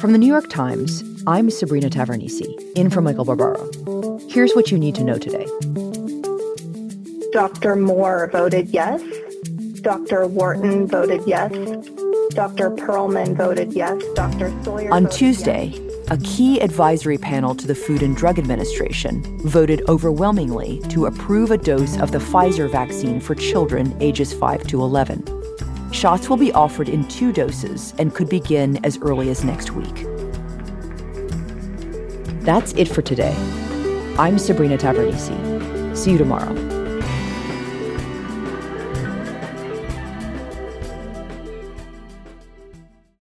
From the New York Times, I'm Sabrina Tavernise, in for Michael Barbaro. Here's what you need to know today. Dr. Moore voted yes. Dr. Wharton voted yes. Dr. Perlman voted yes. Dr. Sawyer. On Tuesday, yes. a key advisory panel to the Food and Drug Administration voted overwhelmingly to approve a dose of the Pfizer vaccine for children ages 5 to 11. Shots will be offered in two doses and could begin as early as next week. That's it for today. I'm Sabrina Tavernise. See you tomorrow.